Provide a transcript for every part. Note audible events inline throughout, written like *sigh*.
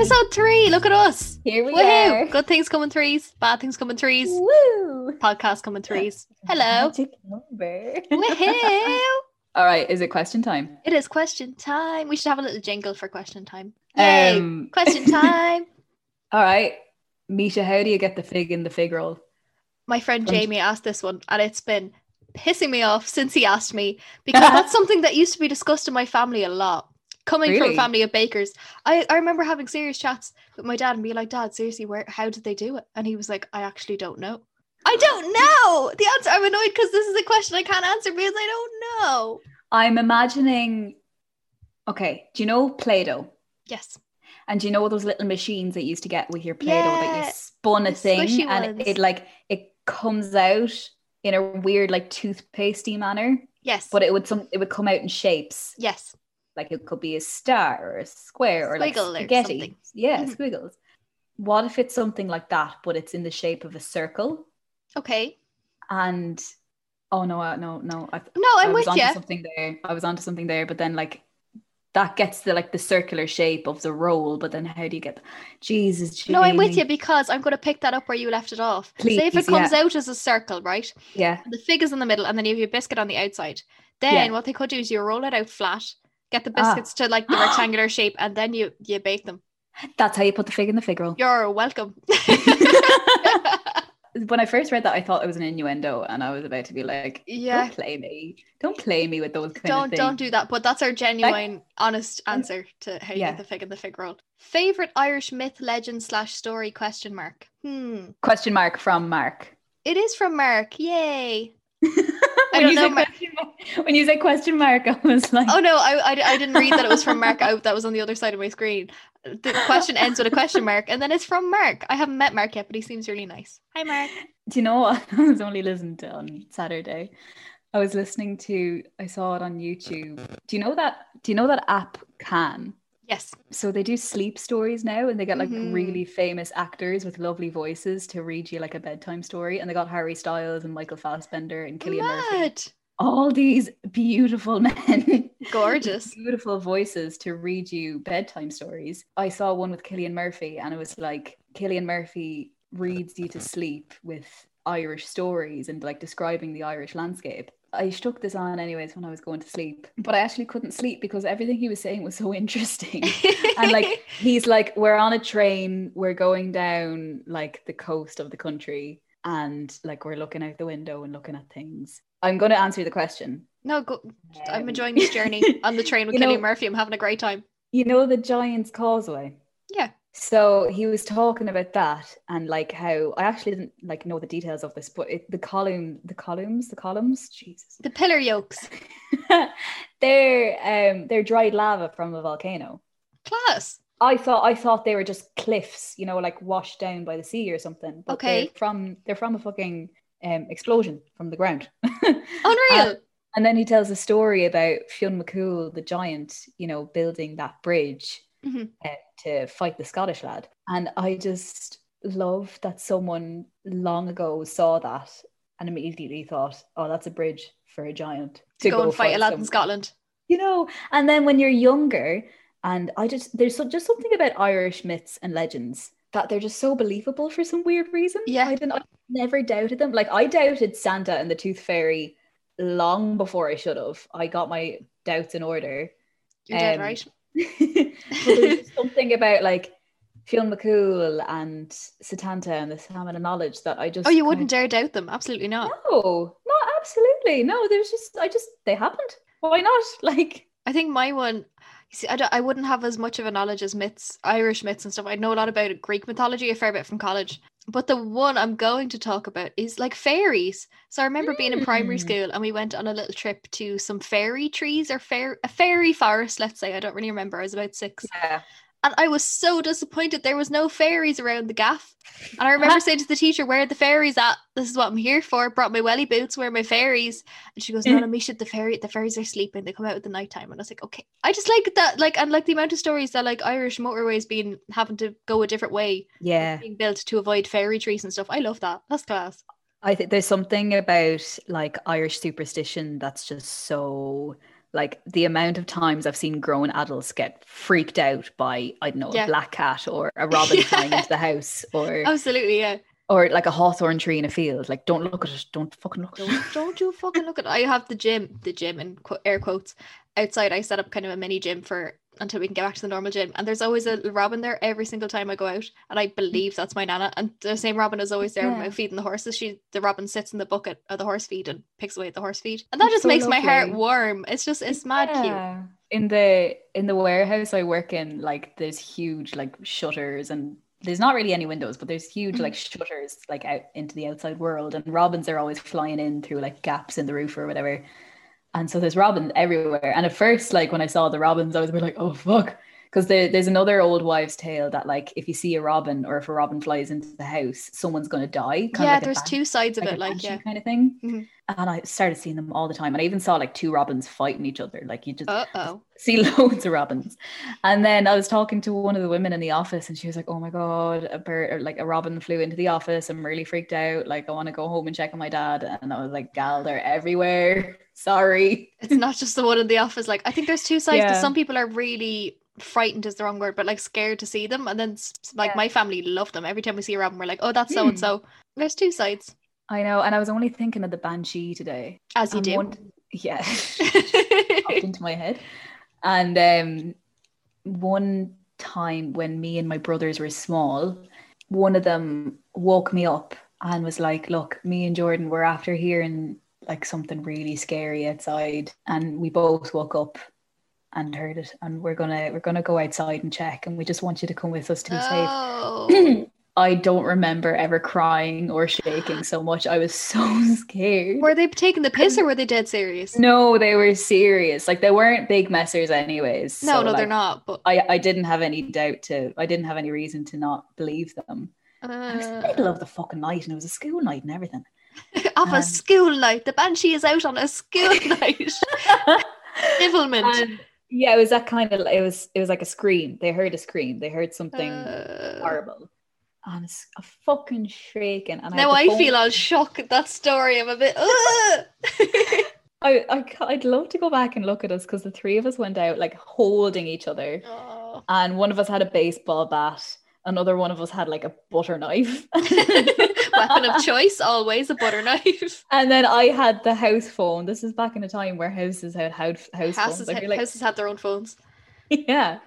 Episode three. Look at us. Here we Woohoo! are. Good things come in threes. Bad things come in threes. Woo! Podcast come in threes. *laughs* Hello. Magic number. Woohoo! *laughs* All right, is it question time? It is question time. We should have a little jingle for question time. Yay! Um, question *laughs* time. All right, Misha, how do you get the fig in the fig roll? My friend Jamie asked this one, and it's been pissing me off since he asked me because that's something that used to be discussed in my family a lot. Coming from a family of bakers, I, I remember having serious chats with my dad and be like, "Dad, seriously, where? How did they do it?" And he was like, "I actually don't know. I don't know the answer. I'm annoyed because this is a question I can't answer because I don't know." I'm imagining. Okay, do you know Play-Doh? Yes, And do you know those little machines that you used to get with your Play-Doh that you spun a thing and ones. it like it comes out in a weird like toothpastey manner, yes, but it would some it would come out in shapes. yes. Like it could be a star or a square or like Squiggle or spaghetti. something. yeah, Mhm. squiggles. What if it's something like that, but it's in the shape of a circle? Okay. And oh no, uh, no, no! I, No, I I'm was with onto you. something there. I was onto something there, but then like that gets the like the circular shape of the roll. But then how do you get? Jesus, No, I'm with you because I'm going to pick that up where you left it off. Say if it comes yeah. out as a circle, right? Yeah, The fig is in the middle, and then you have your biscuit on the outside. Then Yeah. what they could do is you roll it out flat, get the Ah. biscuits to like the rectangular *gasps* shape, and then you you bake them. that's how you put the fig in the fig roll. You're welcome. *laughs* *laughs* when I first read that, I thought it was an innuendo, and I was about to be like, yeah. "Don't play me! Don't play me with those kind Don't of things." don't do that. But that's our genuine, honest answer to how you Yeah. get the fig in the fig roll. Favorite Irish myth, legend slash story? Question mark. Hmm. Question mark from Mark. It is from Mark. Yay. *laughs* when, don't know, Mark. *laughs* when you said question mark, *laughs* I was like, Oh no, I, I, I didn't read that it was from Mark. I, that was on the other side of my screen. The question ends with a question mark, and then it's from Mark. I haven't met Mark yet, but he seems really nice. Hi, Mark. Do you know what? *laughs* I was only listening to on Saturday. I was listening to. I saw it on YouTube. Do you know that? Do you know that app Calm? Yes. So they do sleep stories now, and they get like Mhm. really famous actors with lovely voices to read you like a bedtime story. And they got Harry Styles and Michael Fassbender and Cillian Murphy. All these beautiful *laughs* men, Gorgeous. beautiful voices to read you bedtime stories. I saw one with Cillian Murphy, and it was like Cillian Murphy reads you to sleep with Irish stories and like describing the Irish landscape. I stuck this on anyways when I was going to sleep, but I actually couldn't sleep because everything he was saying was so *laughs* interesting. and like *laughs* he's like, we're on a train, we're going down like the coast of the country, and like we're looking out the window and looking at things. I'm going to answer the question. no, go, I'm Um, enjoying this journey *laughs* on the train with know- Murphy. I'm having a great time. You know the Giant's Causeway. Yeah. So he was talking about that and like how I actually didn't like know the details of this, but it, the column, the columns, the columns, Jesus, The pillar yolks. *laughs* they're um they're dried lava from a volcano. Class. I thought I thought they were just cliffs, you know, like washed down by the sea or something. But Okay. they're from they're from a fucking um explosion from the ground. *laughs* Unreal. And then he tells a story about Fionn McCool, the giant, you know, building that bridge Mhm. uh, to fight the Scottish lad. And I just love that someone long ago saw that and immediately thought, oh, that's a bridge for a giant to go, and fight a lad in Scotland. You know, and then when you're younger, and I just, there's so, just something about Irish myths and legends that they're just so believable for some weird reason. Yeah. I didn't, I never doubted them. Like, I doubted Santa and the Tooth Fairy long before I should have. I got my doubts in order. You're dead Um, right. *laughs* there's something about like Fionn McCool and Setanta and the Salmon of Knowledge that I just Oh, you wouldn't dare doubt them. Absolutely not. no, no, absolutely no. There's just I just they happened. Why not? *laughs* Like I think my one, see, I, don't, I wouldn't have as much of a knowledge as myths, Irish myths and stuff. I know a lot about Greek mythology, a fair bit from college. But the one I'm going to talk about is like fairies. So I remember being in primary Mm. school and we went on a little trip to some fairy trees or fair a fairy forest, let's say. I don't really remember. I was about six. yeah, And I was so disappointed there was no fairies around the gaff. And I remember *laughs* saying to the teacher, Where are the fairies at? This is what I'm here for. Brought my welly boots, where are my fairies? And she goes, No, no, *laughs* Misha, the fairy the fairies are sleeping. They come out at the night time. And I was like, Okay. I just like that, like and like the amount of stories that like Irish motorways being having to go a different way, yeah. being built to avoid fairy trees and stuff. I love that. That's class. I think there's something about like Irish superstition that's just so like the amount of times I've seen grown adults get freaked out by I don't know Yeah. a black cat or a *laughs* robin Yeah. flying into the house or Absolutely, yeah. or like a hawthorn tree in a field. Like don't look at it. Don't fucking look at it. Don't, don't you fucking look at I have the gym, the gym in air quotes outside. I set up kind of a mini gym for until we can get back to the normal gym. And there's always a robin there every single time I go out. And I believe that's my nana. And the same robin is always there when Yeah. I'm feeding the horses. She the robin sits in the bucket of the horse feed and picks away at the horse feed. And that That's just so makes my heart warm. It's just it's mad cute. In the in the warehouse I work in, like there's huge like shutters and there's not really any windows, but there's huge Mhm. like shutters like out into the outside world, and robins are always flying in through like gaps in the roof or whatever. And so there's robins everywhere. And at first, like when I saw the robins, I was like, oh fuck. Because there, there's another old wives' tale that like if you see a robin or if a robin flies into the house, someone's gonna die. kinda Yeah, like there's ban- two sides of like it, like yeah. kind of thing. Mhm. And I started seeing them all the time. And I even saw like two robins fighting each other. Like you just Uh oh. *laughs* see loads of robins. And then I was talking to one of the women in the office, and she was like, "Oh my god, a bird or like a robin flew into the office. I'm really freaked out. Like I want to go home and check on my dad." And I was like, "Gal, they're everywhere. Sorry." It's not just the one in the office. Like I think there's two sides Yeah. some people are really frightened is the wrong word, but like scared to see them. And then like Yeah. my family love them. Every time we see a robin, we're like, oh, that's so and so. There's two sides, I know. And I was only thinking of the banshee today. as you And do. one- yeah, *laughs* popped into my head. And um, one time when me and my brothers were small, one of them woke me up and was like, "Look, me and Jordan were after hearing like something really scary outside, and we both woke up." And heard it, and we're gonna we're gonna go outside and check, and we just want you to come with us to be oh. safe. *clears throat* I don't remember ever crying or shaking so much. I was so *laughs* scared. were they taking the piss or were they dead serious? No, they were serious. Like they weren't big messers, anyways. no, So, no, they're not. But I, I didn't have any doubt to. I didn't have any reason to not believe them. And it was the uh, middle of the fucking night, and it was a school night and everything. Off a um, school night. The banshee is out on a school *laughs* night. Divilment. And yeah, it was that kind of. It was. It was like a scream. They heard a scream. They heard something Uh, horrible, and it's a fucking shaking. And now I, I feel all shocked at that story. I'm a bit. *laughs* I, I I'd love to go back and look at us because the three of us went out like holding each other. Oh. and one of us had a baseball bat another one of us had like a butter knife *laughs* Weapon of choice, always a butter knife. and then i had the house phone this is back in a time where houses had house, house Houses, phones like, houses had their own phones. *laughs* yeah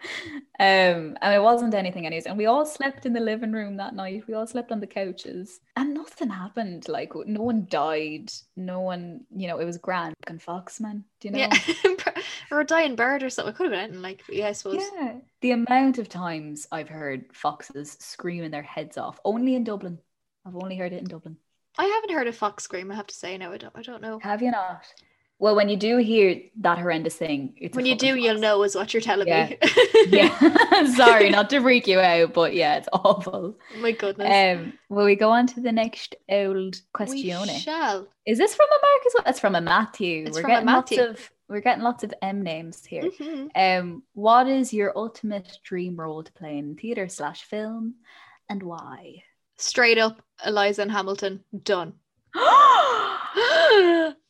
um and it wasn't anything anyways and we all slept in the living room that night we all slept on the couches and nothing happened like no one died no one you know it was grand and foxman do you know Yeah, *laughs* or a dying bird or something. It could have been anything like, yeah, I suppose. Yeah. The amount of times I've heard foxes screaming their heads off, only in Dublin. I've only heard it in Dublin. I haven't heard a fox scream. I have to say, no, I don't. I don't know. Have you not? Well, when you do hear that horrendous thing, it's when you do, you'll know, is what you're telling Yeah. me. Yeah. *laughs* *laughs* Sorry, not to freak you out, but yeah, it's awful. My goodness. Um, will we go on to the next old we questione? shall. Is this from a Mark as well? It's from a Matthew. It's we're getting Matthew. lots of we're getting lots of M names here. Mhm. Um, what is your ultimate dream role to play in theatre slash film, and why? Straight up, Eliza and Hamilton done. *gasps* *gasps* *gasps*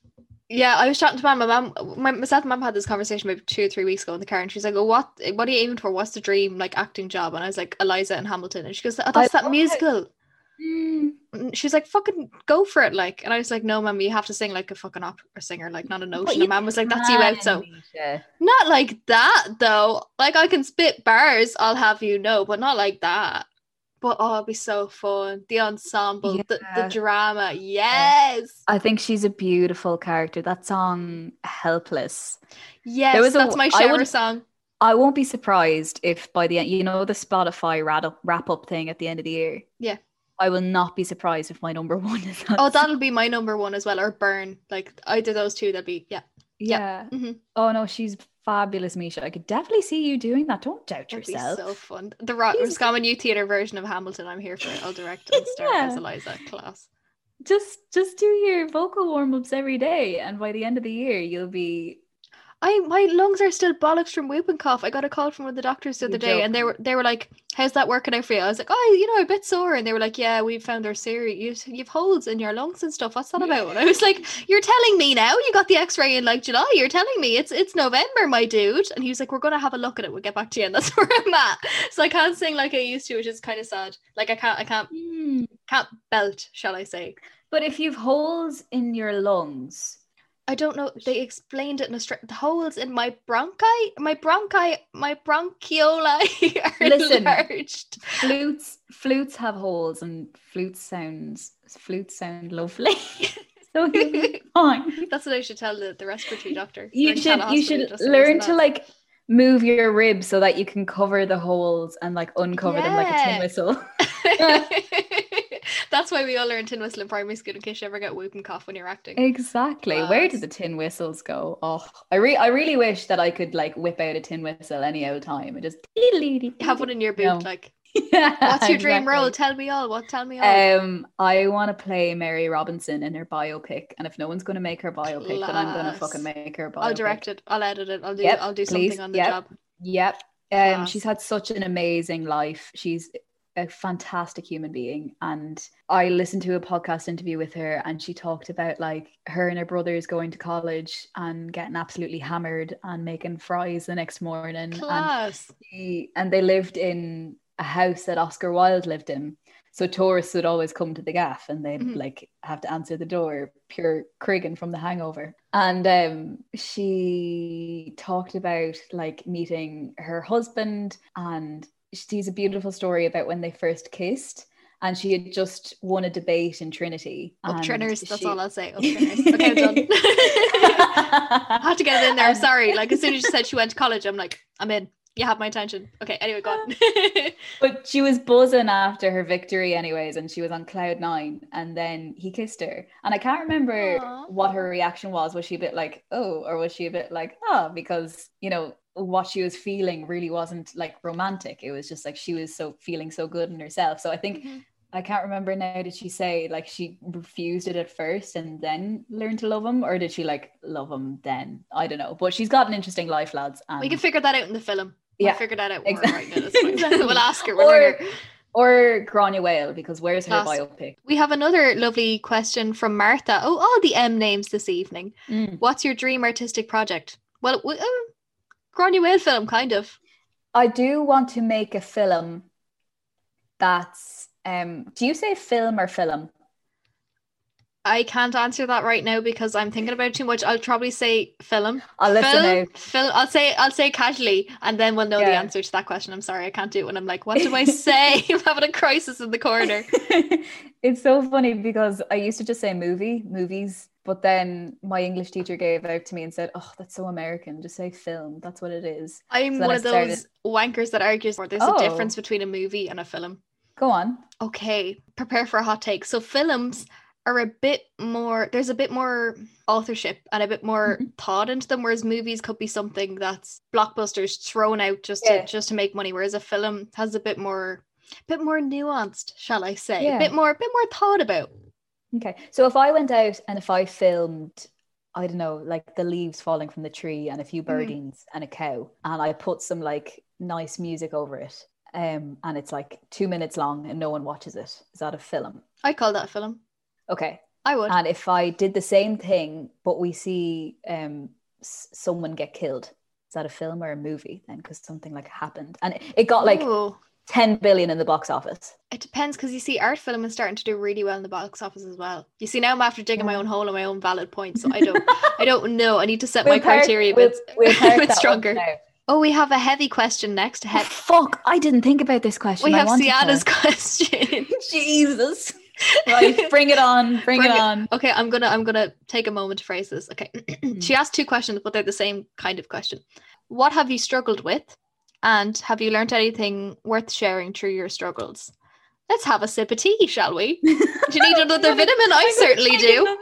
yeah, I was chatting to my mum. My myself and mum had this conversation maybe two or three weeks ago in the car, and she's like, "Oh, what? What are you aiming for? What's the dream like acting job?" And I was like, "Eliza and Hamilton," and she goes, "Oh, that's that musical." Mm, she's like, "Fucking go for it!" Like, and I was like, "No, mum, you have to sing like a fucking opera singer, like not a note." But And mum was like, "That's you out." So not like that though. Like I can spit bars, I'll have you know, but not like that. But oh, it'd be so fun. The ensemble, the, the drama. Yes. I think she's a beautiful character. That song, "Helpless." Yes, was a- that's my I shower song. I won't be surprised if by the end, you know, the Spotify wrap up, wrap up thing at the end of the year. Yeah. I will not be surprised if my number *laughs* one is. That oh, that'll be my number one as well, or Burn. Like either those two, that'd be yeah. yeah. Mhm. Oh no, she's fabulous, Misha. I could definitely see you doing that. Don't doubt That'd be yourself. so fun. The Rock Jesus. Roscommon New Theatre version of Hamilton. I'm here for it. I'll direct and star as Eliza. Class. Just, just do your vocal warm ups every day, and by the end of the year, you'll be I my lungs are still bollocks from whooping cough. I got a call from one of the doctors the You're other day, and they were they were like, "How's that working out for you?" I was like, "Oh, you know, a bit sore," and they were like, "Yeah, we found our serious. You've, you've holes in your lungs and stuff. What's that about?" And I was like, "You're telling me now? You got the X-ray in like July. You're telling me it's it's November, my dude." And he was like, "We're gonna have a look at it. We'll get back to you." And that's *laughs* where I'm at. So I can't sing like I used to, which is kind of sad. Like I can't I can't Hmm. can't belt, shall I say? But if you've holes in your lungs, I don't know. They explained it in a straight the holes in my bronchi, my bronchi, my bronchioli *laughs* are Listen. enlarged. flutes flutes have holes and flutes sounds flutes sound lovely. *laughs* so *laughs* fine. That's what I should tell the, the respiratory doctor. You should you should learn to like move your ribs so that you can cover the holes and like uncover them like a tin whistle. That. That's why we all learn tin whistle in primary school in case you ever get whooping cough when you're acting. Exactly. Where Class. did the tin whistles go? Oh, I re- I really wish that I could like whip out a tin whistle any old time and just Have one in your boot, No. like *laughs* Yeah, what's your dream role? Tell me all. What tell me all. Um, I want to play Mary Robinson in her biopic, and if no one's going to make her biopic, then I'm going to fucking make her biopic. I'll direct it. I'll edit it. I'll do Yep, I'll do please. something on the Yep. job. Yep. Um, Class. she's had such an amazing life. She's a fantastic human being. And I listened to a podcast interview with her and she talked about like her and her brothers going to college and getting absolutely hammered and making fries the next morning. And Class. she, and they lived in a house that Oscar Wilde lived in. So tourists would always come to the gaff and they'd Mhm. like have to answer the door, pure Cregan from the hangover. And um she talked about like meeting her husband and she's a beautiful story about when they first kissed. And she had just won a debate in Trinity. Up Trinners, that's she- all I'll say. Up Trinners. Okay, I'm done. *laughs* I had to get it in there. I'm sorry. Like as soon as she said she went to college, I'm like, I'm in. You have my attention. Okay, anyway, go on. *laughs* But she was buzzing after her victory, anyways, and she was on cloud nine. And then he kissed her, and I can't remember Aw. what her reaction was. Was she a bit like, "Oh," or was she a bit like, "Oh," because you know what she was feeling really wasn't like romantic. It was just like she was so feeling so good in herself. So I think Mhm. I can't remember now. Did she say like she refused it at first and then learned to love him, or did she like love him then? I don't know. But she's got an interesting life, lads. And we can figure that out in the film. We'll Yeah, figure that out exactly. right now. That's fine. Exactly. We'll ask her. Or- her. or Gráinne Mhaol because where's her biopic? We have another lovely question from Martha. Oh, all the M names this evening. Mm. What's your dream artistic project? Well, w- um, Gráinne Mhaol film, kind of. I do want to make a film that's um do you say film or film? I can't answer that right now because I'm thinking about it too much. I'll probably say film. I'll listen film, now. film. I'll say I'll say casually, and then we'll know the answer to that question. I'm sorry, I can't do it when I'm like, what do I *laughs* say? *laughs* I'm having a crisis in the corner. *laughs* it's so funny because I used to just say movie, movies, but then my English teacher gave out to me and said, "Oh, that's so American. Just say film. That's what it is." I'm So one of started- those wankers that argues for there's Oh. a difference between a movie and a film. Go on. Okay, prepare for a hot take. So films are a bit more there's a bit more authorship and a bit more Mhm. thought into them whereas movies could be something that's blockbusters thrown out just Yeah. to just to make money whereas a film has a bit more bit more nuanced shall i say Yeah. a bit more a bit more thought about Okay. So if I went out and if I filmed, I don't know, like the leaves falling from the tree and a few Mhm. birdings and a cow, and I put some like nice music over it, um, and it's like two minutes long and no one watches it, is that a film? i call that a film Okay. i would And if I did the same thing, but we see um s- someone get killed, is that a film or a movie then? Because something like happened and it, it got like Ooh. 10 billion in the box office. it depends because you see art film is starting to do really well in the box office as well you see now i'm after digging my own hole and my own valid points so i don't *laughs* i don't know i need to set We'll my park- criteria a we'll- bit, we'll *laughs* a bit stronger oh we have a heavy question next Oh, He- fuck, I didn't think about this question. we I have wanted to. Sienna's *laughs* question. Jesus. Right, bring it on. Bring, Bring it it- on. okay, I'm gonna I'm gonna take a moment to phrase this. Okay. *clears throat* She asked two questions, but they're the same kind of question. What have you struggled with? And have you learnt anything worth sharing through your struggles? Let's have a sip of tea, shall we? *laughs* Do you need another vitamin? I I'm gonna certainly do. I'm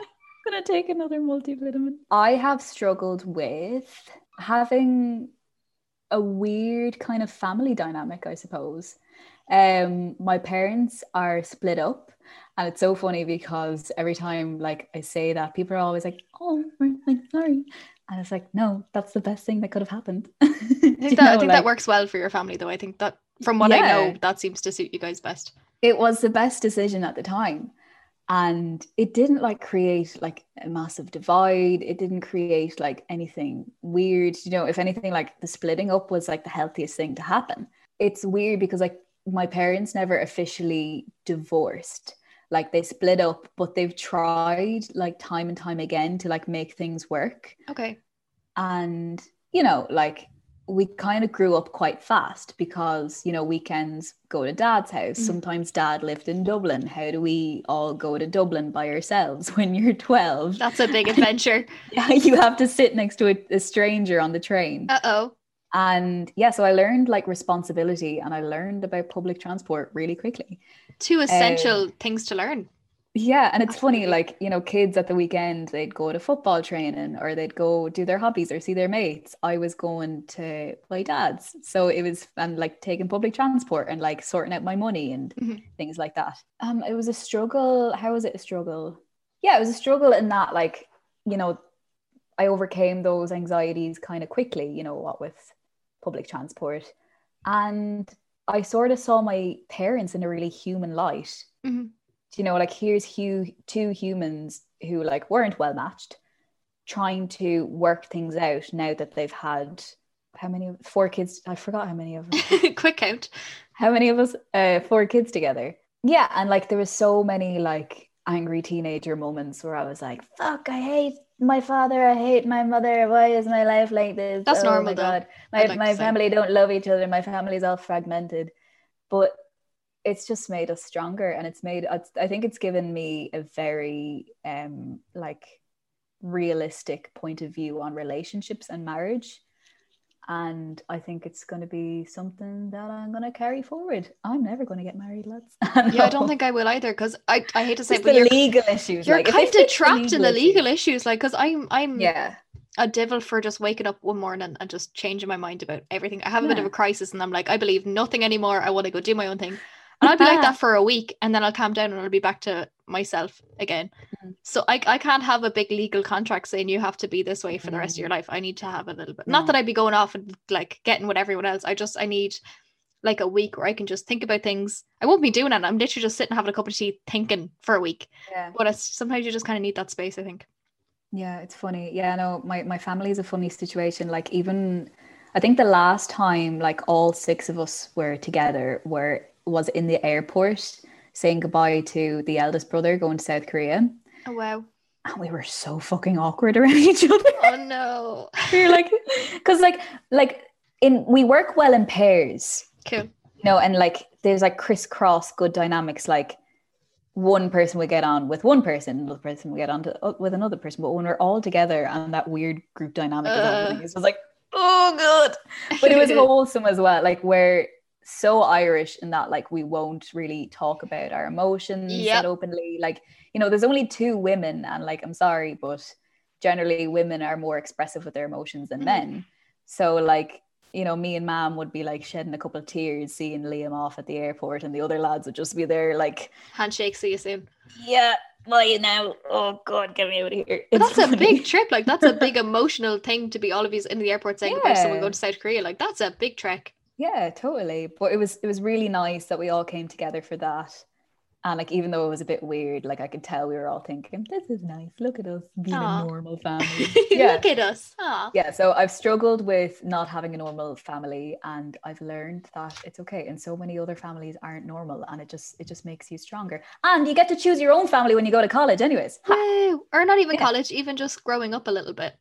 gonna take another multivitamin. I have struggled with having a weird kind of family dynamic, I suppose. Um, my parents are split up, and it's so funny because every time like I say that, people are always like, "Oh, we're like sorry," and it's like, "No, that's the best thing that could have happened." *laughs* I think, that, I think that works well for your family, though. I think that from what I know, that seems to suit you guys best. it was the best decision at the time and it didn't like create like a massive divide it didn't create like anything weird you know if anything like the splitting up was like the healthiest thing to happen it's weird because like my parents never officially divorced like they split up but they've tried like time and time again to like make things work Okay. and you know like we kind of grew up quite fast because you know weekends go to dad's house Mhm. sometimes dad lived in dublin how do we all go to dublin by ourselves *laughs* when you're 12 That's a big *laughs* adventure. *laughs* you have to sit next to a, a stranger on the train Uh oh. and yeah so i learned like responsibility and i learned about public transport really quickly Two essential things to learn. Yeah, and it's funny, like, you know, kids at the weekend, they'd go to football training or they'd go do their hobbies or see their mates. I was going to play dads. So it was, and like taking public transport and like sorting out my money and Mhm. things like that. Um, It was a struggle. How was it a struggle? Yeah, it was a struggle in that, like, you know, I overcame those anxieties kind of quickly, you know, what with public transport. And I sort of saw my parents in a really human light Mhm. you know like here's hu- two humans who like weren't well matched trying to work things out now that they've had how many four kids i forgot how many of us *laughs* Quick count. how many of us uh four kids together yeah and like there was so many like angry teenager moments where i was like fuck i hate my father i hate my mother. Why is my life like this? That's oh normal, my though, god. My, like my say. family don't love each other. My family's all fragmented. But it's just made us stronger and it's made i think it's given me a very um like realistic point of view on relationships and marriage and i think it's going to be something that i'm going to carry forward i'm never going to get married lads *laughs* Yeah, I don't think I will either because I, I hate to say, it's it, but the legal issues you're like, kind of trapped in the legal issues- issues. Like, because I'm I'm yeah a devil for just waking up one morning and just changing my mind about everything. I have a bit of a crisis and I'm like, I believe nothing anymore. I want to go do my own thing. And I'll be like that *laughs* for a week and then I'll calm down and I'll be back to myself again. Mhm. So I, I can't have a big legal contract saying you have to be this way for the rest of your Mm. life. I need to have a little bit. Not that I'd be going off and like getting with everyone else. I just I need like a week where I can just think about things. I won't be doing it. I'm literally just sitting having a cup of tea thinking for a week. yeah But it's sometimes you just kind of need that space, I think. Yeah, it's funny. Yeah, no, my my family is a funny situation. Like even I think the last time like all six of us were together were was in the airport saying goodbye to the eldest brother going to South Korea. Oh wow. And we were so fucking awkward around *laughs* each other. Oh no. we were like because like like in we work well in pairs, Cool. you know, and like there's like crisscross good dynamics like one person would get on with one person, another person would get on to, uh, with another person. But when we're all together and that weird group dynamic is Uh. happening, it was like, oh, good. But it was *laughs* wholesome as well. Like we're so Irish in that, like we won't really talk about our emotions Yep. that openly. Like you know, there's only two women, and like I'm sorry, but generally women are more expressive with their emotions than Mhm. men. So like you know, me and Mam would be like shedding a couple of tears seeing Liam off at the airport, and the other lads would just be there like, Handshake, see you soon. yeah, why now? Oh God, get me out of here! It's that's a big trip. Like that's a big *laughs* emotional thing to be all of you in the airport saying goodbye to someone going to South Korea. Like that's a big trek. Yeah, totally. But it was it was really nice that we all came together for that. And like even though it was a bit weird, like I could tell we were all thinking, This is nice. Look at us being Aw. a normal family. *laughs* yeah. Look at us. Aw. Yeah. So I've struggled with not having a normal family and I've learned that it's okay. And so many other families aren't normal and it just it just makes you stronger. And you get to choose your own family when you go to college, anyways. Woo. Or not even Yeah. college, even just growing up a little bit,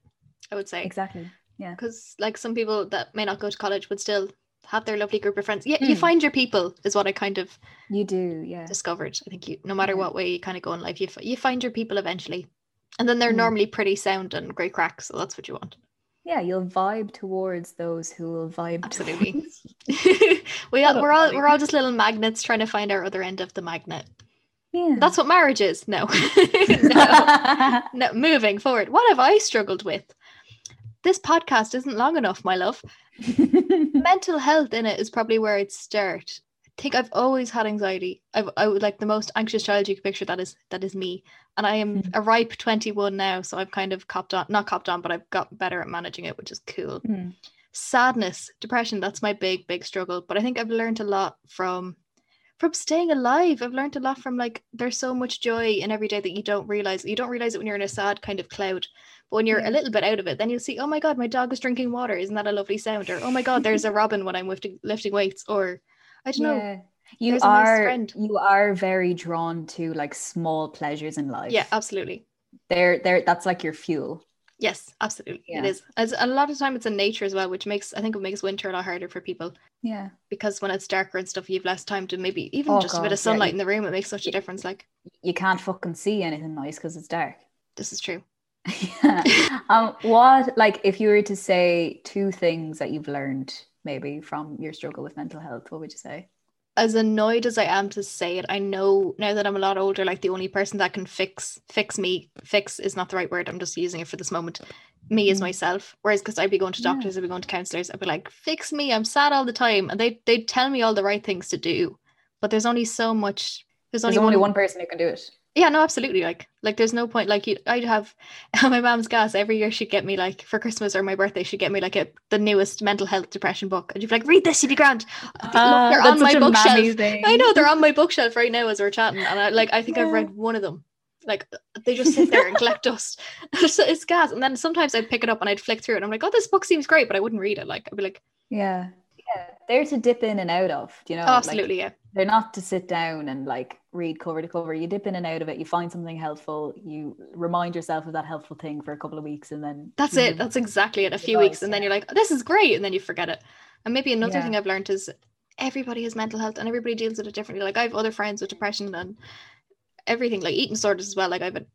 I would say. Exactly. Yeah. Because like some people that may not go to college would still have their lovely group of friends. Yeah, you Mm. find your people is what I kind of You do, yeah. discovered. I think you, no matter Yeah. what way you kind of go in life, you f- you find your people eventually, and then they're Mm. normally pretty sound and great cracks. So that's what you want. Yeah, you'll vibe towards those who will vibe Absolutely. *laughs* we all, we're all we're all just little magnets trying to find our other end of the magnet. Yeah. That's what marriage is. No. *laughs* *laughs* no. No, moving forward. What have I struggled with? This podcast isn't long enough, my love. *laughs* Mental health in it is probably where I'd start. I think I've always had anxiety. I've I would like the most anxious child you could picture. That is that is me, and I am Mm. a ripe twenty one now. So I've kind of copped on, not copped on, but I've got better at managing it, which is cool. Mm. Sadness, depression. That's my big big struggle. But I think I've learned a lot from from staying alive. I've learned a lot from like there's so much joy in every day that you don't realize. You don't realize it when you're in a sad kind of cloud. But when you're Yeah. a mm. little bit out of it, then you'll see, oh my god, my dog is drinking water. Isn't that a lovely sound? Or oh my god, there's a *laughs* robin when I'm lifting lifting weights. Or I don't know. You There's a nice are you are very drawn to like small pleasures in life. Yeah, absolutely. They're they're that's like your fuel. Yes, absolutely. Yeah. It is. As a lot of time it's in nature as well, which makes I think it makes winter a lot harder for people Yeah. because when it's darker and stuff, you've less time to maybe even Oh just a bit of sunlight you- in the room. It makes such a difference. Like You can't fucking see anything nice because it's dark. this is true. yeah. *laughs* um, what like if you were to say two things that you've learned maybe from your struggle with mental health, what would you say? As annoyed as I am to say it, I know now that I'm a lot older, like the only person that can fix fix me, fix is not the right word. I'm just using it for this moment. Me is Mm. myself. Whereas because I'd be going to Yeah. doctors, I'd be going to counselors, I'd be like, fix me, I'm sad all the time. And they they'd tell me all the right things to do. But there's only so much there's There's only, only one, one person who can do it. Yeah, no, absolutely. Like, like there's no point. Like, you, I'd have *laughs* my mom's gas every year. She'd get me like for Christmas or my birthday. She'd get me like a the newest mental health depression book, and you'd be like, "Read this, you'd be grand." Ah, they're on my bookshelf. I know they're on my bookshelf right now as we're chatting, and I like I think I've read one of them. Like they just sit there and *laughs* collect dust. *laughs* so it's gas, and then sometimes I'd pick it up and I'd flick through it. and I'm like, "Oh, this book seems great," but I wouldn't read it. Like I'd be like, Yeah. Yeah. They're to dip in and out of, do you know? "Oh, Like, absolutely, yeah, they're not to sit down and like read cover to cover. You dip in and out of it, you find something helpful, you remind yourself of that helpful thing for a couple of weeks and then that's it. That's exactly it. A few weeks, and then you're like, oh, "This is great," and then you forget it. And maybe another Yeah. thing I've learned is everybody has mental health, and everybody deals with it differently. Like I have other friends with depression and everything, like eating disorders as well. Like I have a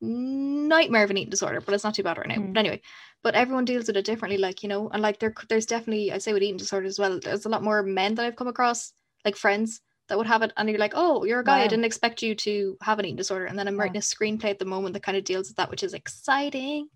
nightmare of an eating disorder, but it's not too bad right now. Mm. But anyway, but everyone deals with it differently, like you know, and like there, there's definitely, I say with eating disorders as well, there's a lot more men that I've come across, like friends that would have it, and you're like, oh, you're a guy, I didn't expect you to have an eating mm. disorder, and then I'm Yeah. writing a screenplay at the moment that kind of deals with that, which is exciting.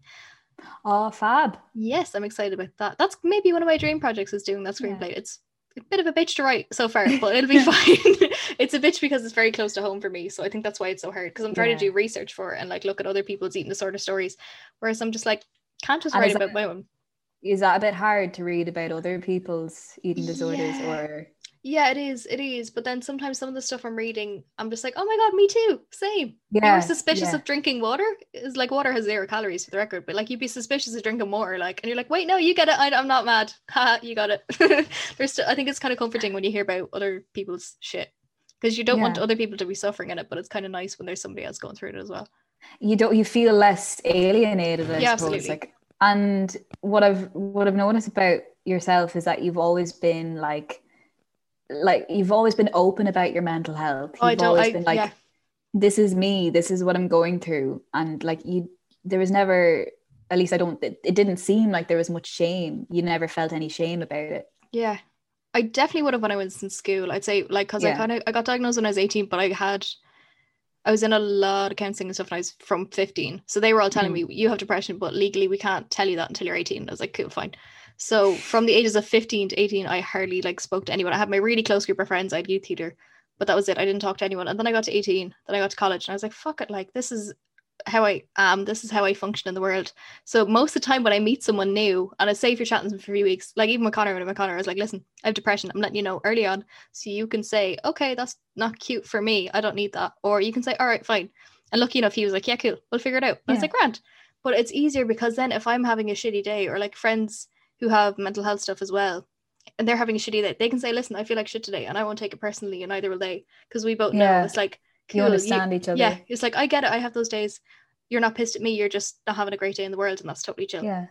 Oh fab. Yes, I'm excited about that. That's maybe one of my dream projects is doing that Yeah. screenplay. It's a bit of a bitch to write so far, *laughs* but it'll be fine. *laughs* it's a bitch because it's very close to home for me. So I think that's why it's so hard because I'm trying to do research for it and like look at other people's eating disorder stories. Whereas I'm just like, can't just And write about that- my own. Is that a bit hard to read about other people's eating disorders Yeah. or Yeah, it is. It is. But then sometimes some of the stuff I'm reading, I'm just like, oh my God, me too. Same. yeah, were suspicious yeah. of drinking water. It's like water has zero calories for the record, but like you'd be suspicious of drinking water, like, and you're like, wait, no, you get it. I, I'm not mad. *laughs* Ha, you got it. *laughs* There's, st- I think it's kind of comforting when you hear about other people's shit because you don't want other people to be suffering in it, but it's kind of nice when there's somebody else going through it as well. you don't you feel less alienated I Yeah, suppose absolutely. like and what I've what I've noticed about yourself is that you've always been like like you've always been open about your mental health you've I don't. always I, been like yeah, this is me this is what I'm going through and like you there was never at least I don't it, it didn't seem like there was much shame you never felt any shame about it yeah. I definitely would have when I was in school. I'd say like because I kind of I got diagnosed when I was 18, but I had I was in a lot of counseling and stuff when I was from 15. So they were all telling Mm. me you have depression, but legally we can't tell you that until you're 18. I was like, cool, fine. So from the ages of 15 to 18, I hardly like spoke to anyone. I had my really close group of friends. I had youth theater, but that was it. I didn't talk to anyone. And then I got to 18. Then I got to college, and I was like, fuck it, like this is how I am. This is how I function in the world. So most of the time when I meet someone new, and I say if you're chatting for a few weeks, like even with Connor, when I'm with Connor, I was like, listen, I have depression. I'm letting you know early on, so you can say, okay, that's not cute for me. I don't need that, or you can say, all right, fine. And lucky enough, he was like, yeah, cool, we'll figure it out. And I was like, grand. But it's easier because then if I'm having a shitty day, or like friends who have mental health stuff as well, and they're having a shitty day, they can say, listen, I feel like shit today, and I won't take it personally, and neither will they, because we both know Yeah. it's like, you cool, understand each other yeah, it's like I get it. I have those days. You're not pissed at me. You're just not having a great day in the world, and that's totally chill. yeah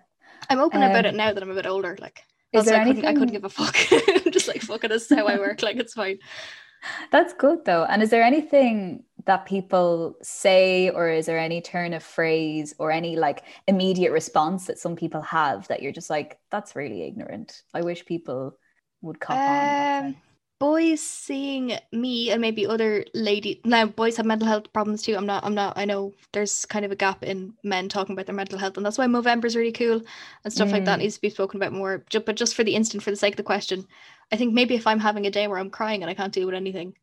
I'm open about it Um, now that I'm a bit older. Like, is there I, couldn't, I couldn't give a fuck. *laughs* I'm just like, fuck it, this is how I work. Like, it's fine. That's good though. And is there anything that people say, or is there any turn of phrase or any like immediate response that some people have that you're just like, that's really ignorant? I wish people would cop on. Um, with boys seeing me and maybe other lady now boys have mental health problems too. I'm not I'm not I know there's kind of a gap in men talking about their mental health and that's why Movember's really cool and stuff like that Mm. needs to be spoken about more. But just for the instant, for the sake of the question, I think maybe if I'm having a day where I'm crying and I can't deal with anything,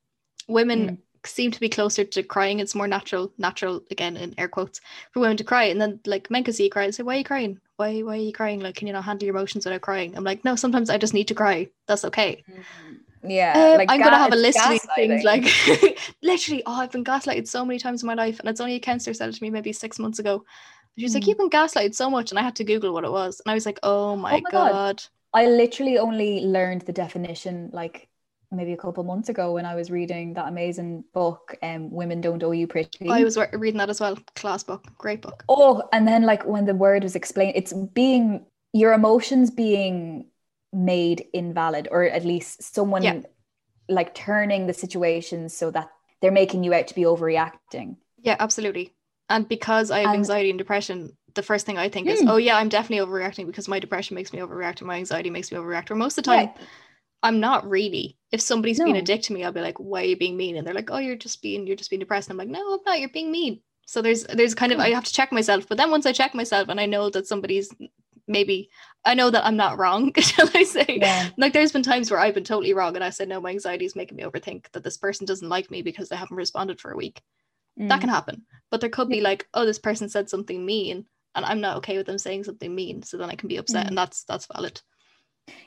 women Mm. Seem to be closer to crying. It's more natural, natural again in air quotes for women to cry. And then like men can see you cry and say, Why are you crying? Why why are you crying? Like, can you not handle your emotions without crying? I'm like, no, sometimes I just need to cry. That's okay. Yeah, Um, like I'm gonna have a list of these things. Like *laughs* literally, oh, I've been gaslighted so many times in my life, and it's only a counselor said it to me maybe six months ago. She was like, Mm. "You've been gaslighted so much," and I had to Google what it was, and I was like, "Oh my, my God. god. I literally only learned the definition like maybe a couple months ago when I was reading that amazing book, um, "Women Don't Owe You Pretty." I was reading that as well. Class book, great book. Oh, and then like when the word was explained, it's being your emotions being made invalid, or at least someone Yeah. like turning the situation so that they're making you out to be overreacting. Yeah, absolutely. And because I have And- anxiety and depression, the first thing I think is, Mm. oh yeah, I'm definitely overreacting because my depression makes me overreact and my anxiety makes me overreact. Or most of the time, Yeah, I'm not really. If somebody's being a dick to me, I'll be like, "Why are you being mean?" And they're like, "Oh, you're just being, you're just being depressed." And I'm like, "No, I'm not. You're being mean." So there's, there's kind of, I Hmm. have to check myself. But then once I check myself and I know that somebody's maybe, I know that I'm not wrong. *laughs* Shall I say? yeah. Like there's been times where I've been totally wrong, and I said, "No, my anxiety is making me overthink that this person doesn't like me because they haven't responded for a week." That Mm. can happen. But there could be like, "Oh, this person said something mean." And I'm not okay with them saying something mean, so then I can be upset, Mm. and that's that's valid.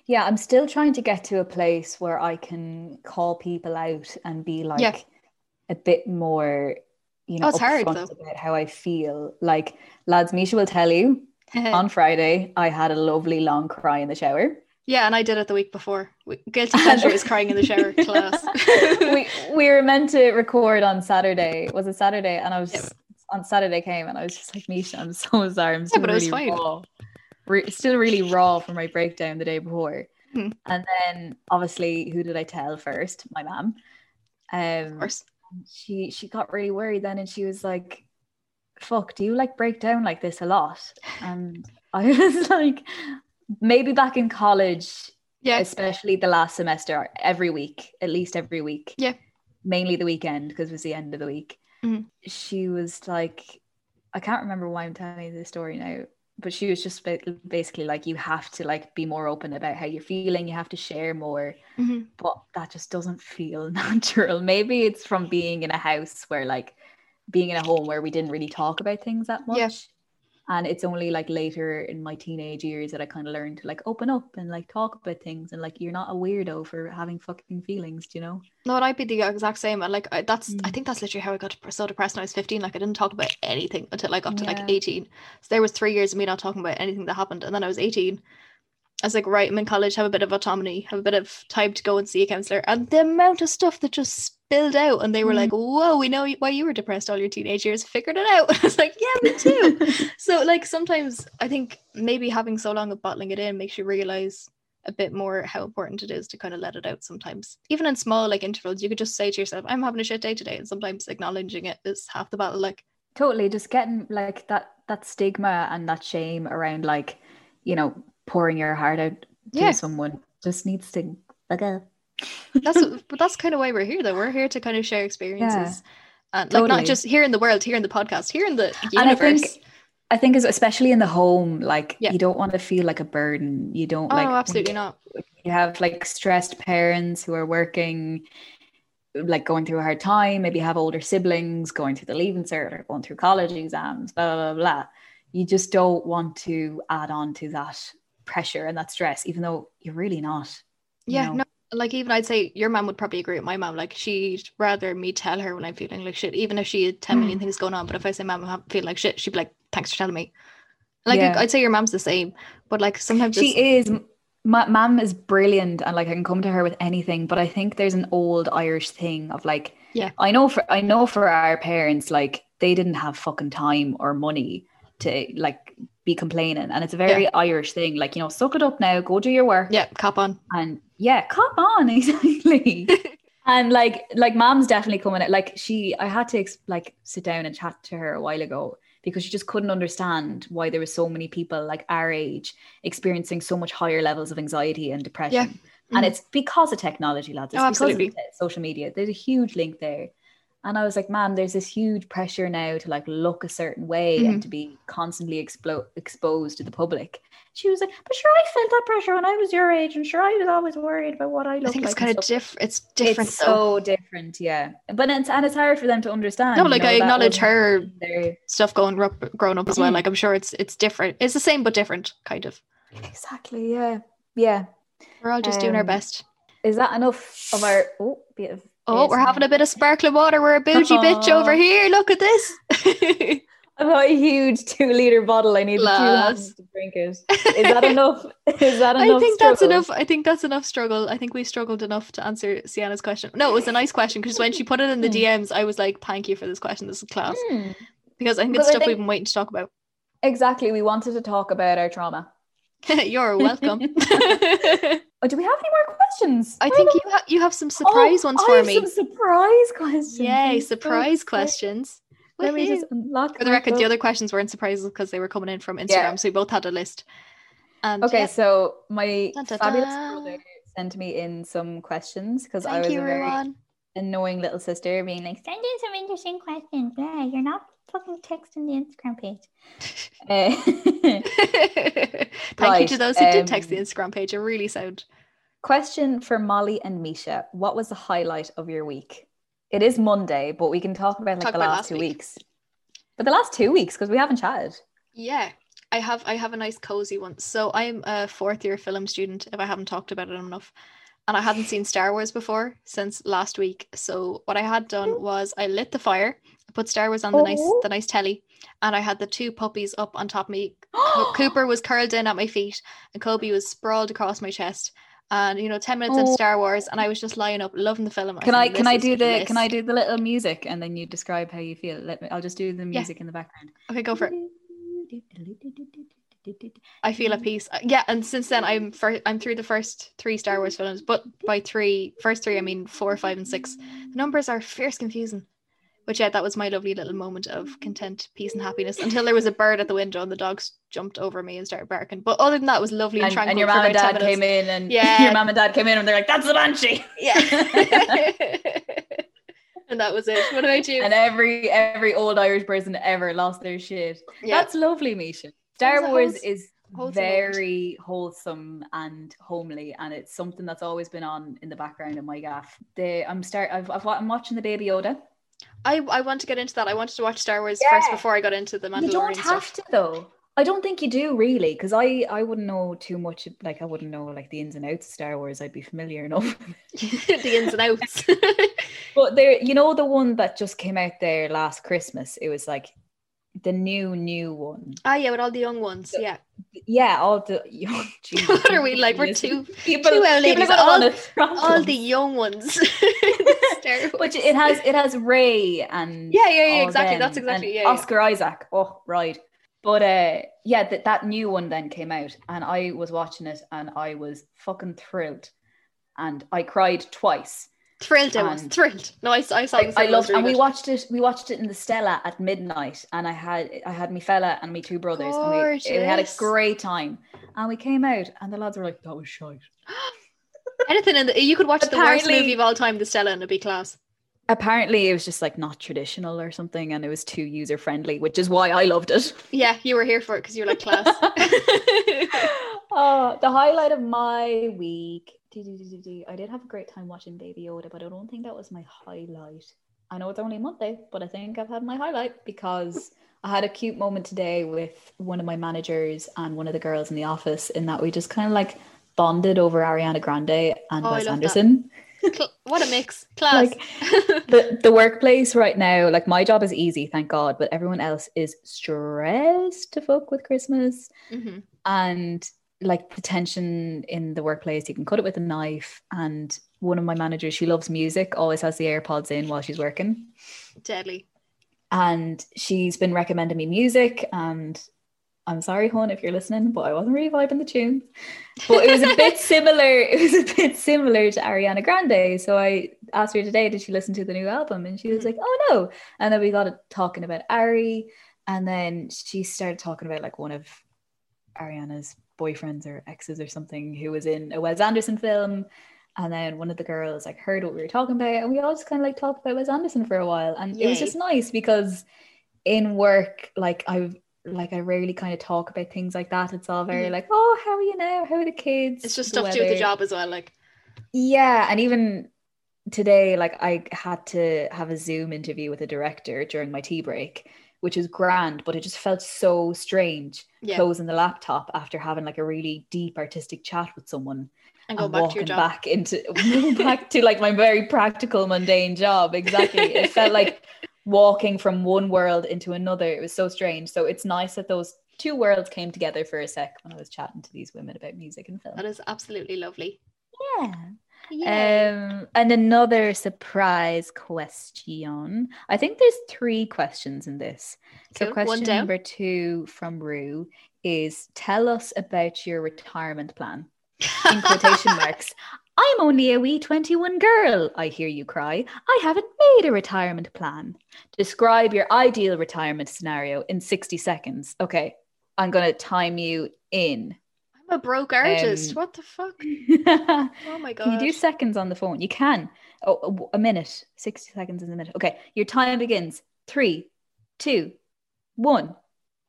Yeah, I'm still trying to get to a place where I can call people out and be like a bit more, you know, Oh, hard, about how I feel. Like, lads, Misha will tell you *laughs* on Friday, I had a lovely long cry in the shower. Yeah, and I did it the week before. Guilty *laughs* pleasure is crying in the shower class. *laughs* we we were meant to record on Saturday. Was it Saturday? And I was Yeah. on Saturday came and I was just like, Misha, I'm so sorry. I'm still but it was fine. raw. Re- still really raw from my breakdown the day before. Mhm. And then obviously, who did I tell first? My mom. of Um, course. she she got really worried then, and she was like, "Fuck, do you like break down like this a lot?" And I *laughs* was like, maybe back in college, Yeah. especially the last semester, every week, at least every week. Yeah. Mainly the weekend because it was the end of the week. Mhm. She was like, I can't remember why I'm telling you this story now, but she was just basically like, you have to like be more open about how you're feeling. You have to share more, Mhm. but that just doesn't feel *laughs* natural. Maybe it's from being in a house where like being in a home where we didn't really talk about things that much. Yeah. And it's only like later in my teenage years that I kind of learned to like open up and like talk about things and like you're not a weirdo for having fucking feelings, do you know? No, and I'd be the exact same. And like I, that's, I Mm. think that's literally how I got so depressed when I was fifteen. Like I didn't talk about anything until I got to like eighteen. So there was three years of me not talking about anything that happened, and then I was eighteen. I was like, right, I'm in college, have a bit of autonomy, have a bit of time to go and see a counselor, and the amount of stuff that just spilled out, and they were Mm. like, "Whoa, we know why you were depressed all your teenage years. Figured it out." *laughs* I was like, "Yeah, me too." *laughs* so like sometimes I think maybe having so long of bottling it in makes you realize a bit more how important it is to kind of let it out sometimes. Even in small like intervals, you could just say to yourself, I'm having a shit day today. And sometimes acknowledging it is half the battle. Like, totally just getting like that that stigma and that shame around like, you know, pouring your heart out to Yeah. someone just needs to like *laughs* a that's *laughs* but that's kind of why we're here though. We're here to kind of share experiences. And uh, like Totally. not just here in the world, here in the podcast, here in the universe And I think I think is especially in the home, like Yeah. you don't want to feel like a burden. You don't oh, like absolutely not. you have like stressed parents who are working like going through a hard time maybe have older siblings going through the leaving cert or going through college exams blah blah blah, blah. you just don't want to add on to that pressure and that stress even though you're really not you Yeah, know? no, like even I'd say your mom would probably agree with my mom. Like she'd rather me tell her when I'm feeling like shit, even if she had 10 Mm. things going on. But if I say, Mom, I'm feeling like shit, she'd be like, Thanks for telling me. Like Yeah. I'd say your mom's the same, but like sometimes she is my mom is brilliant and like I can come to her with anything but I think there's an old Irish thing of like Yeah. I know for I know for our parents like they didn't have fucking time or money to like be complaining and it's a very Irish thing like you know suck it up now go do your work yeah, cop on. and yeah cop on *laughs* exactly *laughs* and like like mom's definitely coming at like she I had to like sit down and chat to her a while ago because she just couldn't understand why there were so many people like our age experiencing so much higher levels of anxiety and depression Yeah. And Mhm. it's because of technology, lads. It's Oh, because of absolutely. social media. There's a huge link there. And I was like, man, there's this huge pressure now to like look a certain way Mhm. and to be constantly explo- exposed to the public. She was like, but sure, I felt that pressure when I was your age, and sure, I was always worried about what I I looked think like. it's kind of different. It's different It's so different, yeah. But it's and it's hard for them to understand. No, you like, know, I acknowledge her- their- Stuff going up, growing up as well. Mm. Like I'm sure it's it's different. It's the same but different, kind of. Exactly, yeah, yeah. We're all just doing our Um, best. Is that enough of our? Oh, bit of Oh, we're having a bit of sparkling water. We're a bougie *laughs* bitch over here. Look at this. *laughs* I've got a huge two liter bottle. I need two Lass. hands to drink it. Is that *laughs* enough? Is that enough? I think that's enough. I think that's enough struggle. I think we struggled enough to answer Sienna's question. No, it was a nice question because when she put it in the Hmm. DMs, I was like, "Thank you for this question. This is class." Hmm. Because I think it's I stuff think- we've been waiting to talk about. Exactly. We wanted to talk about our trauma. *laughs* You're welcome. *laughs* Oh, do we have any more questions? I think you ha- you have some oh, surprise Oh, ones for have me. Some surprise questions. Yay, surprise excited. questions. Let me just unlock For the record, the other questions weren't surprises because they were coming in from Instagram, Yeah. so we both had a list. And Okay, yeah, so my Dun, dun, fabulous dun. brother sent me in some questions because I was you, a very everyone. annoying little sister being like, send in some interesting questions. Yeah, you're not fucking texting the Instagram page. Uh, *laughs* Thank you to those who did text the um, Instagram page. It really sound. question for Molly and Misha. What was the highlight of your week? It is Monday, but we can talk about like Talk the about last, last two week. weeks. But the last two weeks, because we haven't chatted. Yeah, I have. I have a nice cozy one. So I'm a fourth year film student. If I haven't talked about it enough, and I hadn't seen Star Wars before since last week. So what I had done was I lit the fire, I put Star Wars on the nice Oh. the nice telly, and I had the two puppies up on top of me. *gasps* Cooper was curled in at my feet, and Kobe was sprawled across my chest. And you know, ten minutes into Oh. Star Wars, and I was just lying up, loving the film. Can I can I do the can I do the little music and then you describe how you feel? Let me I'll just do the music in the background. Okay, go for it. *laughs* I feel at peace. Uh, Yeah, and since then I'm fir- I'm through the first three Star Wars films, but by three, first three I mean four, five, and six. The numbers are fierce confusing. But yeah, that was my lovely little moment of content, peace, and happiness until there was a bird at the window and the dogs jumped over me and started barking. But other than that, it was lovely and, And, tranquil and your mom and dad came in and *laughs* Yeah. your mom and dad came in and they're like, that's the banshee. Yeah. *laughs* *laughs* and that was it. What about you? And every every old Irish person ever lost their shit. yeah. That's lovely, Misha. Star Wars is wholesome moment. very wholesome and homely, and it's something that's always been on in the background of my gaff. The I'm start I've, I've I'm watching the Baby Yoda. I, I want to get into that. I wanted to watch Star Wars Yeah. first before I got into the Mandalorian You don't have stuff. to though. I don't think you do really, because I I wouldn't know too much. Like I wouldn't know like the ins and outs of Star Wars. I'd be familiar enough. *laughs* *laughs* the ins and outs. but there, you know, the one that just came out there last Christmas. It was like the new new one. ah, yeah, with all the young ones. So- Yeah. Yeah, all the young. *laughs* Jesus, *laughs* What are we like? We're two, *laughs* people, two old ladies, all- all the young ones. But it has it has Rey and Yeah, yeah, yeah, exactly. them, That's exactly- yeah, yeah. Oscar Isaac. Oh, right. But uh yeah, that that new one then came out and I was watching it and I was fucking thrilled. And I cried twice. Thrilled. I was thrilled. No, I, I saw. I, I film, it loved and we watched it we watched it in the Stella at midnight and I had I had me fella and me two brothers and we, we had a great time. And we came out and the lads were like, that was shite. *gasps* Anything in the you could watch the worst movie of all time, The Stella, and it'd be class. Apparently it was just like not traditional or something and it was too user friendly, which is why I loved it. Yeah, you were here for it because you're like class. *laughs* oh, the highlight of my week. Do-do-do-do-do. I did have a great time watching Baby Yoda, but I don't think that was my highlight. I know it's only Monday, but I think I've had my highlight because I had a cute moment today with one of my managers and one of the girls in the office, in that we just kind of like bonded over Ariana Grande and Oh, Wes. Anderson. What a mix, *laughs* class. Like the the workplace right now, like my job is easy, thank God, but everyone else is stressed to fuck with Christmas Mhm. and like the tension in the workplace you can cut it with a knife and one of my managers she loves music always has the airpods in while she's working. Deadly. and she's been recommending me music and i'm sorry hon if you're listening but i wasn't really vibing the tune. But it was a bit *laughs* similar it was a bit similar to ariana grande. So i asked her today did she listen to the new album? And she was Mhm. like oh no. And then we got it talking about ari and then she started talking about like one of ariana's boyfriends or exes or something who was in a Wes Anderson film. And then one of the girls like heard what we were talking about, and we all just kind of like talked about Wes Anderson for a while, and it was just nice because in work, like I've like I rarely kind of talk about things like that. It's all very Mhm. like, oh, how are you now? How are the kids? It's just stuff to do with the job as well. Like, Yeah, and even today, like I had to have a Zoom interview with a director during my tea break, which is grand, but it just felt so strange yeah, closing the laptop after having like a really deep artistic chat with someone and go and back walking back into *laughs* back to like my very practical mundane job. Exactly. It *laughs* felt like walking from one world into another. It was so strange. So it's nice that those two worlds came together for a sec when I was chatting to these women about music and film. That is absolutely lovely. Yeah. Um, and another surprise question. I think there's three questions in this. So, Cool. One question number two from Rue is Tell us about your retirement plan. In quotation *laughs* marks. I'm only a wee 21 girl, I hear you cry. I haven't made a retirement plan. Describe your ideal retirement scenario in 60 seconds. Okay, I'm going to time you in. I'm a broke artist. Um, what the fuck? *laughs* Oh my god. you do seconds on the phone? You can. Oh, a minute. 60 seconds is a minute. Okay, your time begins. Three, two, one,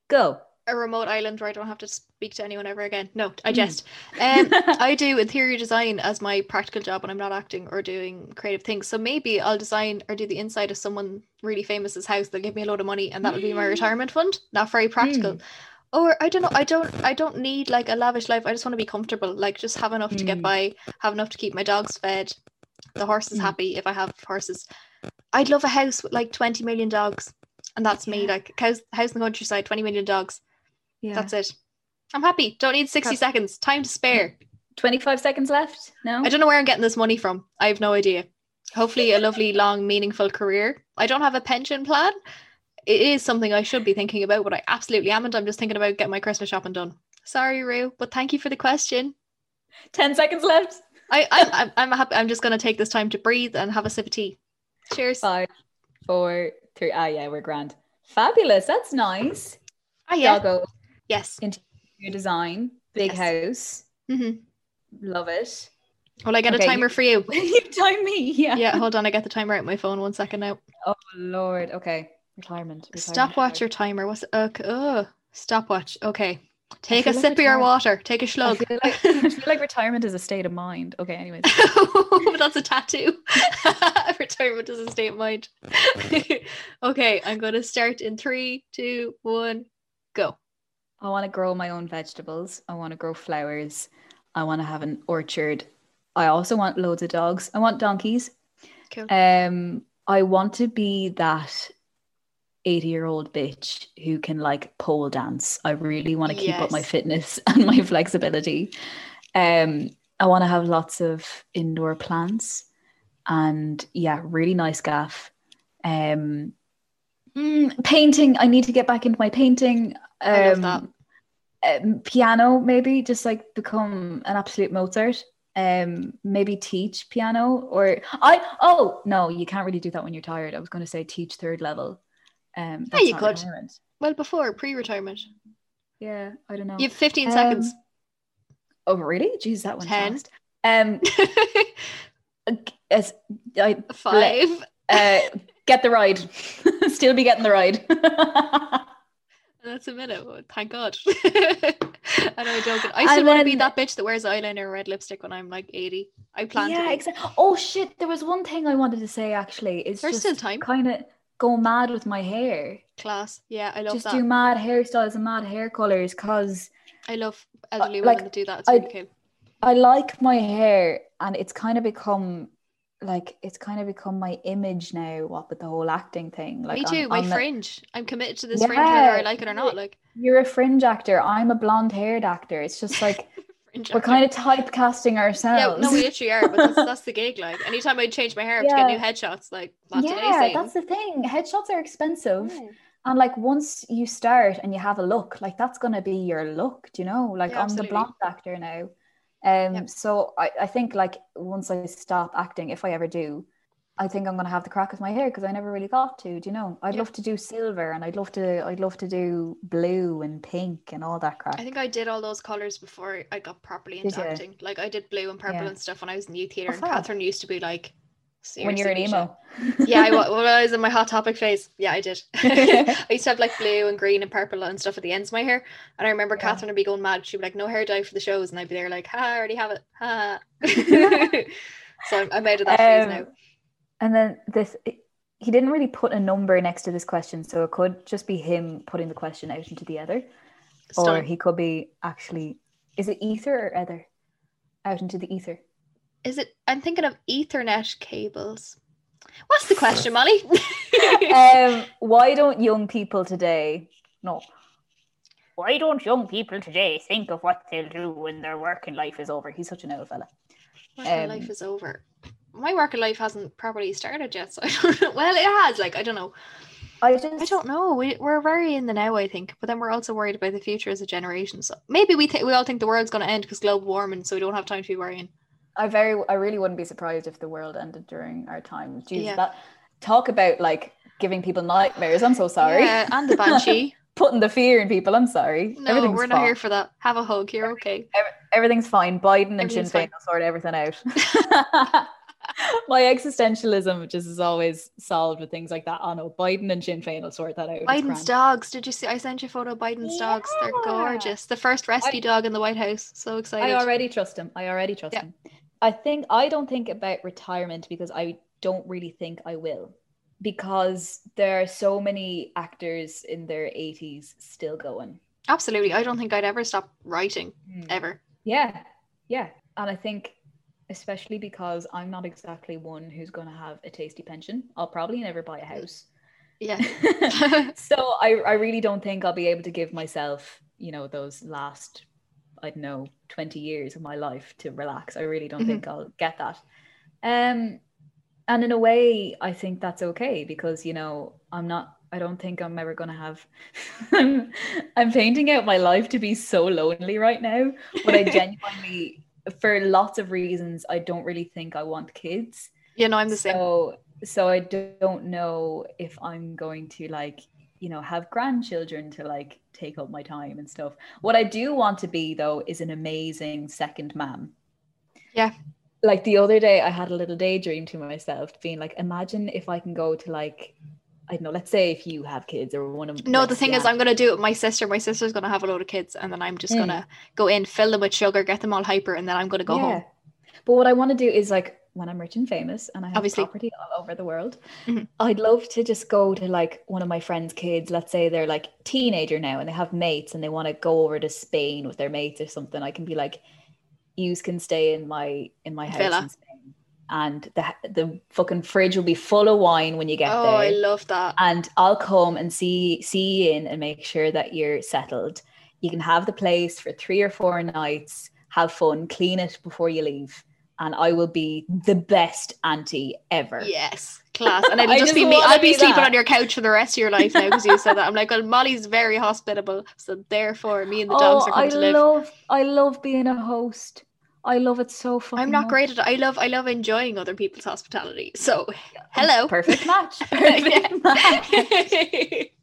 go. a remote island where I don't have to speak to anyone ever again. No, I Mm. jest. Um, *laughs* I do interior design as my practical job when I'm not acting or doing creative things. So maybe I'll design or do the inside of someone really famous's house. They'll give me a load of money, and that'll be my Mm. retirement fund. Not very practical. Or I don't know. I don't. I don't need like a lavish life. I just want to be comfortable. Like just have enough to get Mm. by. Have enough to keep my dogs fed. The horse is Mm. happy if I have horses. I'd love a house with like 20 million dogs. And that's me, like house, house in the countryside, 20 million dogs. Yeah. That's it. I'm happy. Don't need 60 That's- seconds. Time to spare. 25 seconds left? No? I don't know where I'm getting this money from. I have no idea. Hopefully, a lovely, long, meaningful career. I don't have a pension plan. It is something I should be thinking about, but I absolutely am. And I'm just thinking about getting my Christmas shopping done. Sorry, Rue, but thank you for the question. 10 seconds left. I, I I'm, I'm happy. I'm just going to take this time to breathe and have a sip of tea. Cheers. Five, four, three. Ah, yeah, we're grand. Fabulous. That's nice. Ah, yeah. Doggo, Yes. your design, big Yes. house. hmm Love it. Will I get Okay, a timer you- for you? *laughs* you time me. Yeah. Yeah, hold on. I get the timer out my phone. One second now. Oh, Lord. Okay. Retirement. retirement, Stopwatch or timer? What's okay? Oh, stopwatch. Okay. Take a like sip of your water. Take a slug. feel, like, I feel like retirement is a state of mind. Okay, anyways. but *laughs* that's a tattoo. *laughs* Retirement is a state of mind. *laughs* okay, I'm going to start in three, two, one, go. I want to grow my own vegetables. I want to grow flowers. I want to have an orchard. I also want loads of dogs. I want donkeys. Cool. Um, I want to be that 80 year old bitch who can like pole dance. I really want to keep up my fitness *laughs* and my flexibility. Um, I want to have lots of indoor plants and yeah, really nice gaff. Um, mm, painting. I need to get back into my painting. Um, I love that. um, piano, maybe just like become an absolute Mozart. Um, maybe teach piano or I. Oh no, you can't really do that when you're tired. I was going to say teach third level. Um, that's you could. retirement. Well, before pre retirement, Yeah, I don't know. you have 15 Um, seconds. Oh really? Jeez, that one. 10. fast. Um, *laughs* as I Five. uh, get the ride. *laughs* Still be getting the ride. *laughs* That's a minute. oh, Thank God. I know I'm joking. I still want to be that bitch that wears eyeliner and red lipstick when I'm like 80. I plan to. yeah, exactly. Oh shit! There was one thing I wanted to say. Actually, it's There's just still time. kind of go mad with my hair. Class. Yeah, I love that. just that. do mad hairstyles and mad hair colors because I love elderly women like, do that. It's I- really cool. I like my hair and it's kind of become like it's kind of become my image now. What with the whole acting thing? Like Me I'm- too. my I'm a- fringe. I'm committed to this fringe whether I like it or not. Like you're a fringe actor. I'm a blonde haired actor. It's just like. *laughs* we're kind of typecasting ourselves. yeah. No, we literally are. But that's, that's the *laughs* gig. Like anytime I change my hair up to get new headshots, like that's what I yeah, that's the thing. Headshots are expensive. And like once you start and you have a look, like that's gonna be your look, do you know? Like Yeah, I'm the blonde actor now. Um Yep. so I, I think like once I stop acting, if I ever do, I think I'm gonna have the crack with my hair because I never really got to. Do you know? I'd Yeah. love to do silver and I'd love to I'd love to do blue and pink and all that crap. I think I did all those colors before I got properly into acting. Like I did blue and purple Yeah. and stuff when I was in youth theatre, Oh, and. Catherine used to be like, when you're an emo. Yeah, I, *laughs* when I was in my hot topic phase. Yeah, I did. *laughs* I used to have like blue and green and purple and stuff at the ends of my hair. And I remember Yeah. Catherine would be going mad. She'd be like, no hair dye for the shows. And I'd be there like, ha, I already have it. Ha. *laughs* so I'm, I'm out of that phase Um, now. And then this, he didn't really put a number next to this question, so it could just be him putting the question out into the other, or he could be actually, is it ether or ether? Out into the ether. Is it? I'm thinking of Ethernet cables. What's the question, Molly? *laughs* um, why don't young people today? No. Why don't young people today think of what they'll do when their working life is over? He's such an old fella. Working Um, life is over. My working life hasn't properly started yet, so *laughs* I don't know. Well, it has. Like I don't know. I just I don't know. We we're very in the now, I think, but then we're also worried about the future as a generation. So maybe we think we all think the world's going to end because global warming, so we don't have time to be worrying. I very, I really wouldn't be surprised if the world ended during our time. Yeah. that talk about like giving people nightmares. I'm so sorry. Yeah, and the banshee. *laughs* Putting the fear in people. I'm sorry. No, we're not fine. here for that. Have a hug. You're okay. Everything's fine. Biden and Sinn Féin will sort everything out. *laughs* *laughs* My existentialism just is always solved with things like that. Oh no, Biden and Sinn Féin will sort that out. Biden's dogs. Did you see? I sent you a photo of Biden's dogs. They're gorgeous. The first rescue dog in the White House. So excited. I already trust him. I already trust Yeah. him. I think I don't think about retirement because I don't really think I will. Because there are so many actors in their 80s still going. Absolutely. I don't think I'd ever stop writing hmm. ever. Yeah. Yeah. And I think especially because I'm not exactly one who's going to have a tasty pension. I'll probably never buy a house. Yeah. *laughs* *laughs* so I, I really don't think I'll be able to give myself, you know, those last, I don't know, 20 years of my life to relax. I really don't Mhm. think I'll get that. Um, and in a way, I think that's okay because, you know, I'm not, I don't think I'm ever going to have, *laughs* I'm, I'm painting out my life to be so lonely right now, but I genuinely, for lots of reasons, I don't really think I want kids You know, I'm the same. so so i don't know if i'm going to like you know have grandchildren to like take up my time and stuff what i do want to be though is an amazing second mom Yeah. like the other day i had a little daydream to myself being like imagine if i can go to like i don't know let's say if you have kids or one of No, the thing is. I'm gonna do it with my sister. My sister's gonna have a load of kids, and then I'm just Mm. gonna go in, fill them with sugar, get them all hyper, and then I'm gonna go home. But what I want to do is like when I'm rich and famous and I have Obviously. property all over the world, Mhm. I'd love to just go to like one of my friends' kids. Let's say they're like teenager now and they have mates and they want to go over to Spain with their mates or something. I can be like, you can stay in my in my house Villa. in Spain, and the the fucking fridge will be full of wine when you get Oh, there Oh, I love that. and I'll come and see see you in and make sure that you're settled. You can have the place for three or four nights, have fun, clean it before you leave, and I will be the best auntie ever. Yes, class. And *laughs* it'll just be me. I'll be sleeping that. on your couch for the rest of your life now because you said that. I'm like, well, Molly's very hospitable, so therefore, me and the dogs oh, are coming I to live. love I love being a host. I love it so fucking. I'm not much. great at it. I love I love enjoying other people's hospitality. So hello. Perfect match. *laughs* Perfect match. *laughs*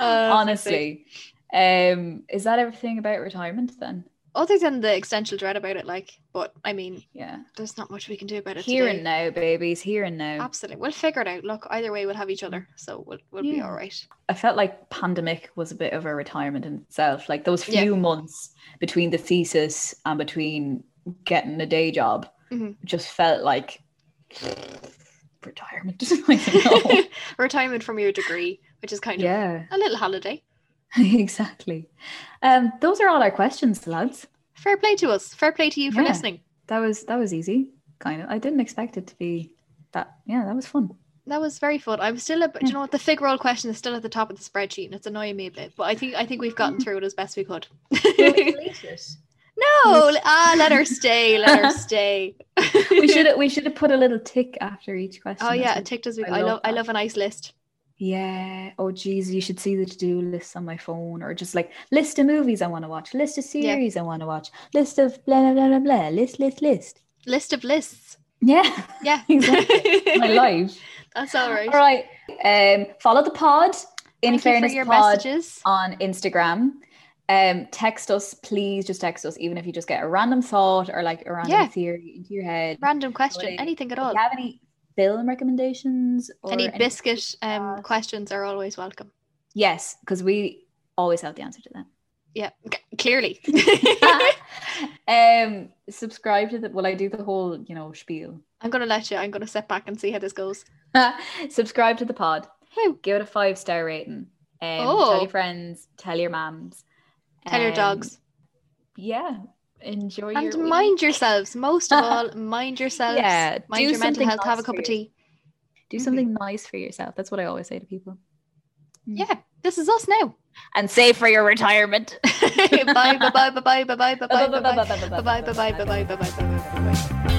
Uh, Honestly. Um, is that everything about retirement then? other than the existential dread about it, like, but I mean, Yeah. there's not much we can do about it. Here today. and now, babies. Here and now. Absolutely, we'll figure it out. Look, either way, we'll have each other, so we'll we'll be all right. I felt like pandemic was a bit of a retirement in itself. Like those Yeah. few months between the thesis and between getting a day job Mhm. just felt like retirement. *laughs* Don't know. *laughs* Retirement from your degree, which is kind of yeah, of a little holiday. *laughs* exactly. Um, those are all our questions, lads. Fair play to us. Fair play to you for Yeah. listening. That was that was easy. Kind of. I didn't expect it to be that. Yeah, that was fun. That was very fun. I'm still a bit, do Yeah. you know what the fig roll question is still at the top of the spreadsheet and it's annoying me a bit, but I think I think we've gotten through it as best we could. No, ah, let her stay, let her *laughs* stay. we should *laughs* we should have put a little tick after each question. Oh yeah, it ticked as we. I I love love I love a nice list. Yeah. Oh, geez, you should see the to-do list on my phone, or just like list of movies I want to watch, list of Yeah. series I want to watch, list of blah blah blah blah blah, list list list. List of lists. Yeah, Yeah. *laughs* exactly. My life. That's all right. All right. Um, follow the pod. In Thank fairness, you pod messages. on Instagram. Um, text us, please. Just text us, even if you just get a random thought or like a random Yeah. theory into your head. Random question, Like, anything at all. you have any film recommendations? Or Any biscuit um, questions are always welcome. Yes, because we always have the answer to them. Yeah, c- clearly. *laughs* *laughs* um, subscribe to the. Will I do the whole, you know, spiel? I'm gonna let you. I'm gonna sit back and see how this goes. *laughs* subscribe to the pod. Woo. Give it a five star rating. Um, Oh. Tell your friends. Tell your moms. Tell your Um, dogs Yeah. Enjoy and your week. mind yourselves. Most of all, mind yourselves. Yeah, mind do your mental something health. Have a cup of tea. Do Mhm. something nice for yourself. That's what I always say to people. Yeah, this is us now. And save for your retirement. bye bye bye bye bye bye bye bye bye bye bye bye Bye, bye, bye, bye, bye, bye bye bye bye bye bye bye bye bye bye.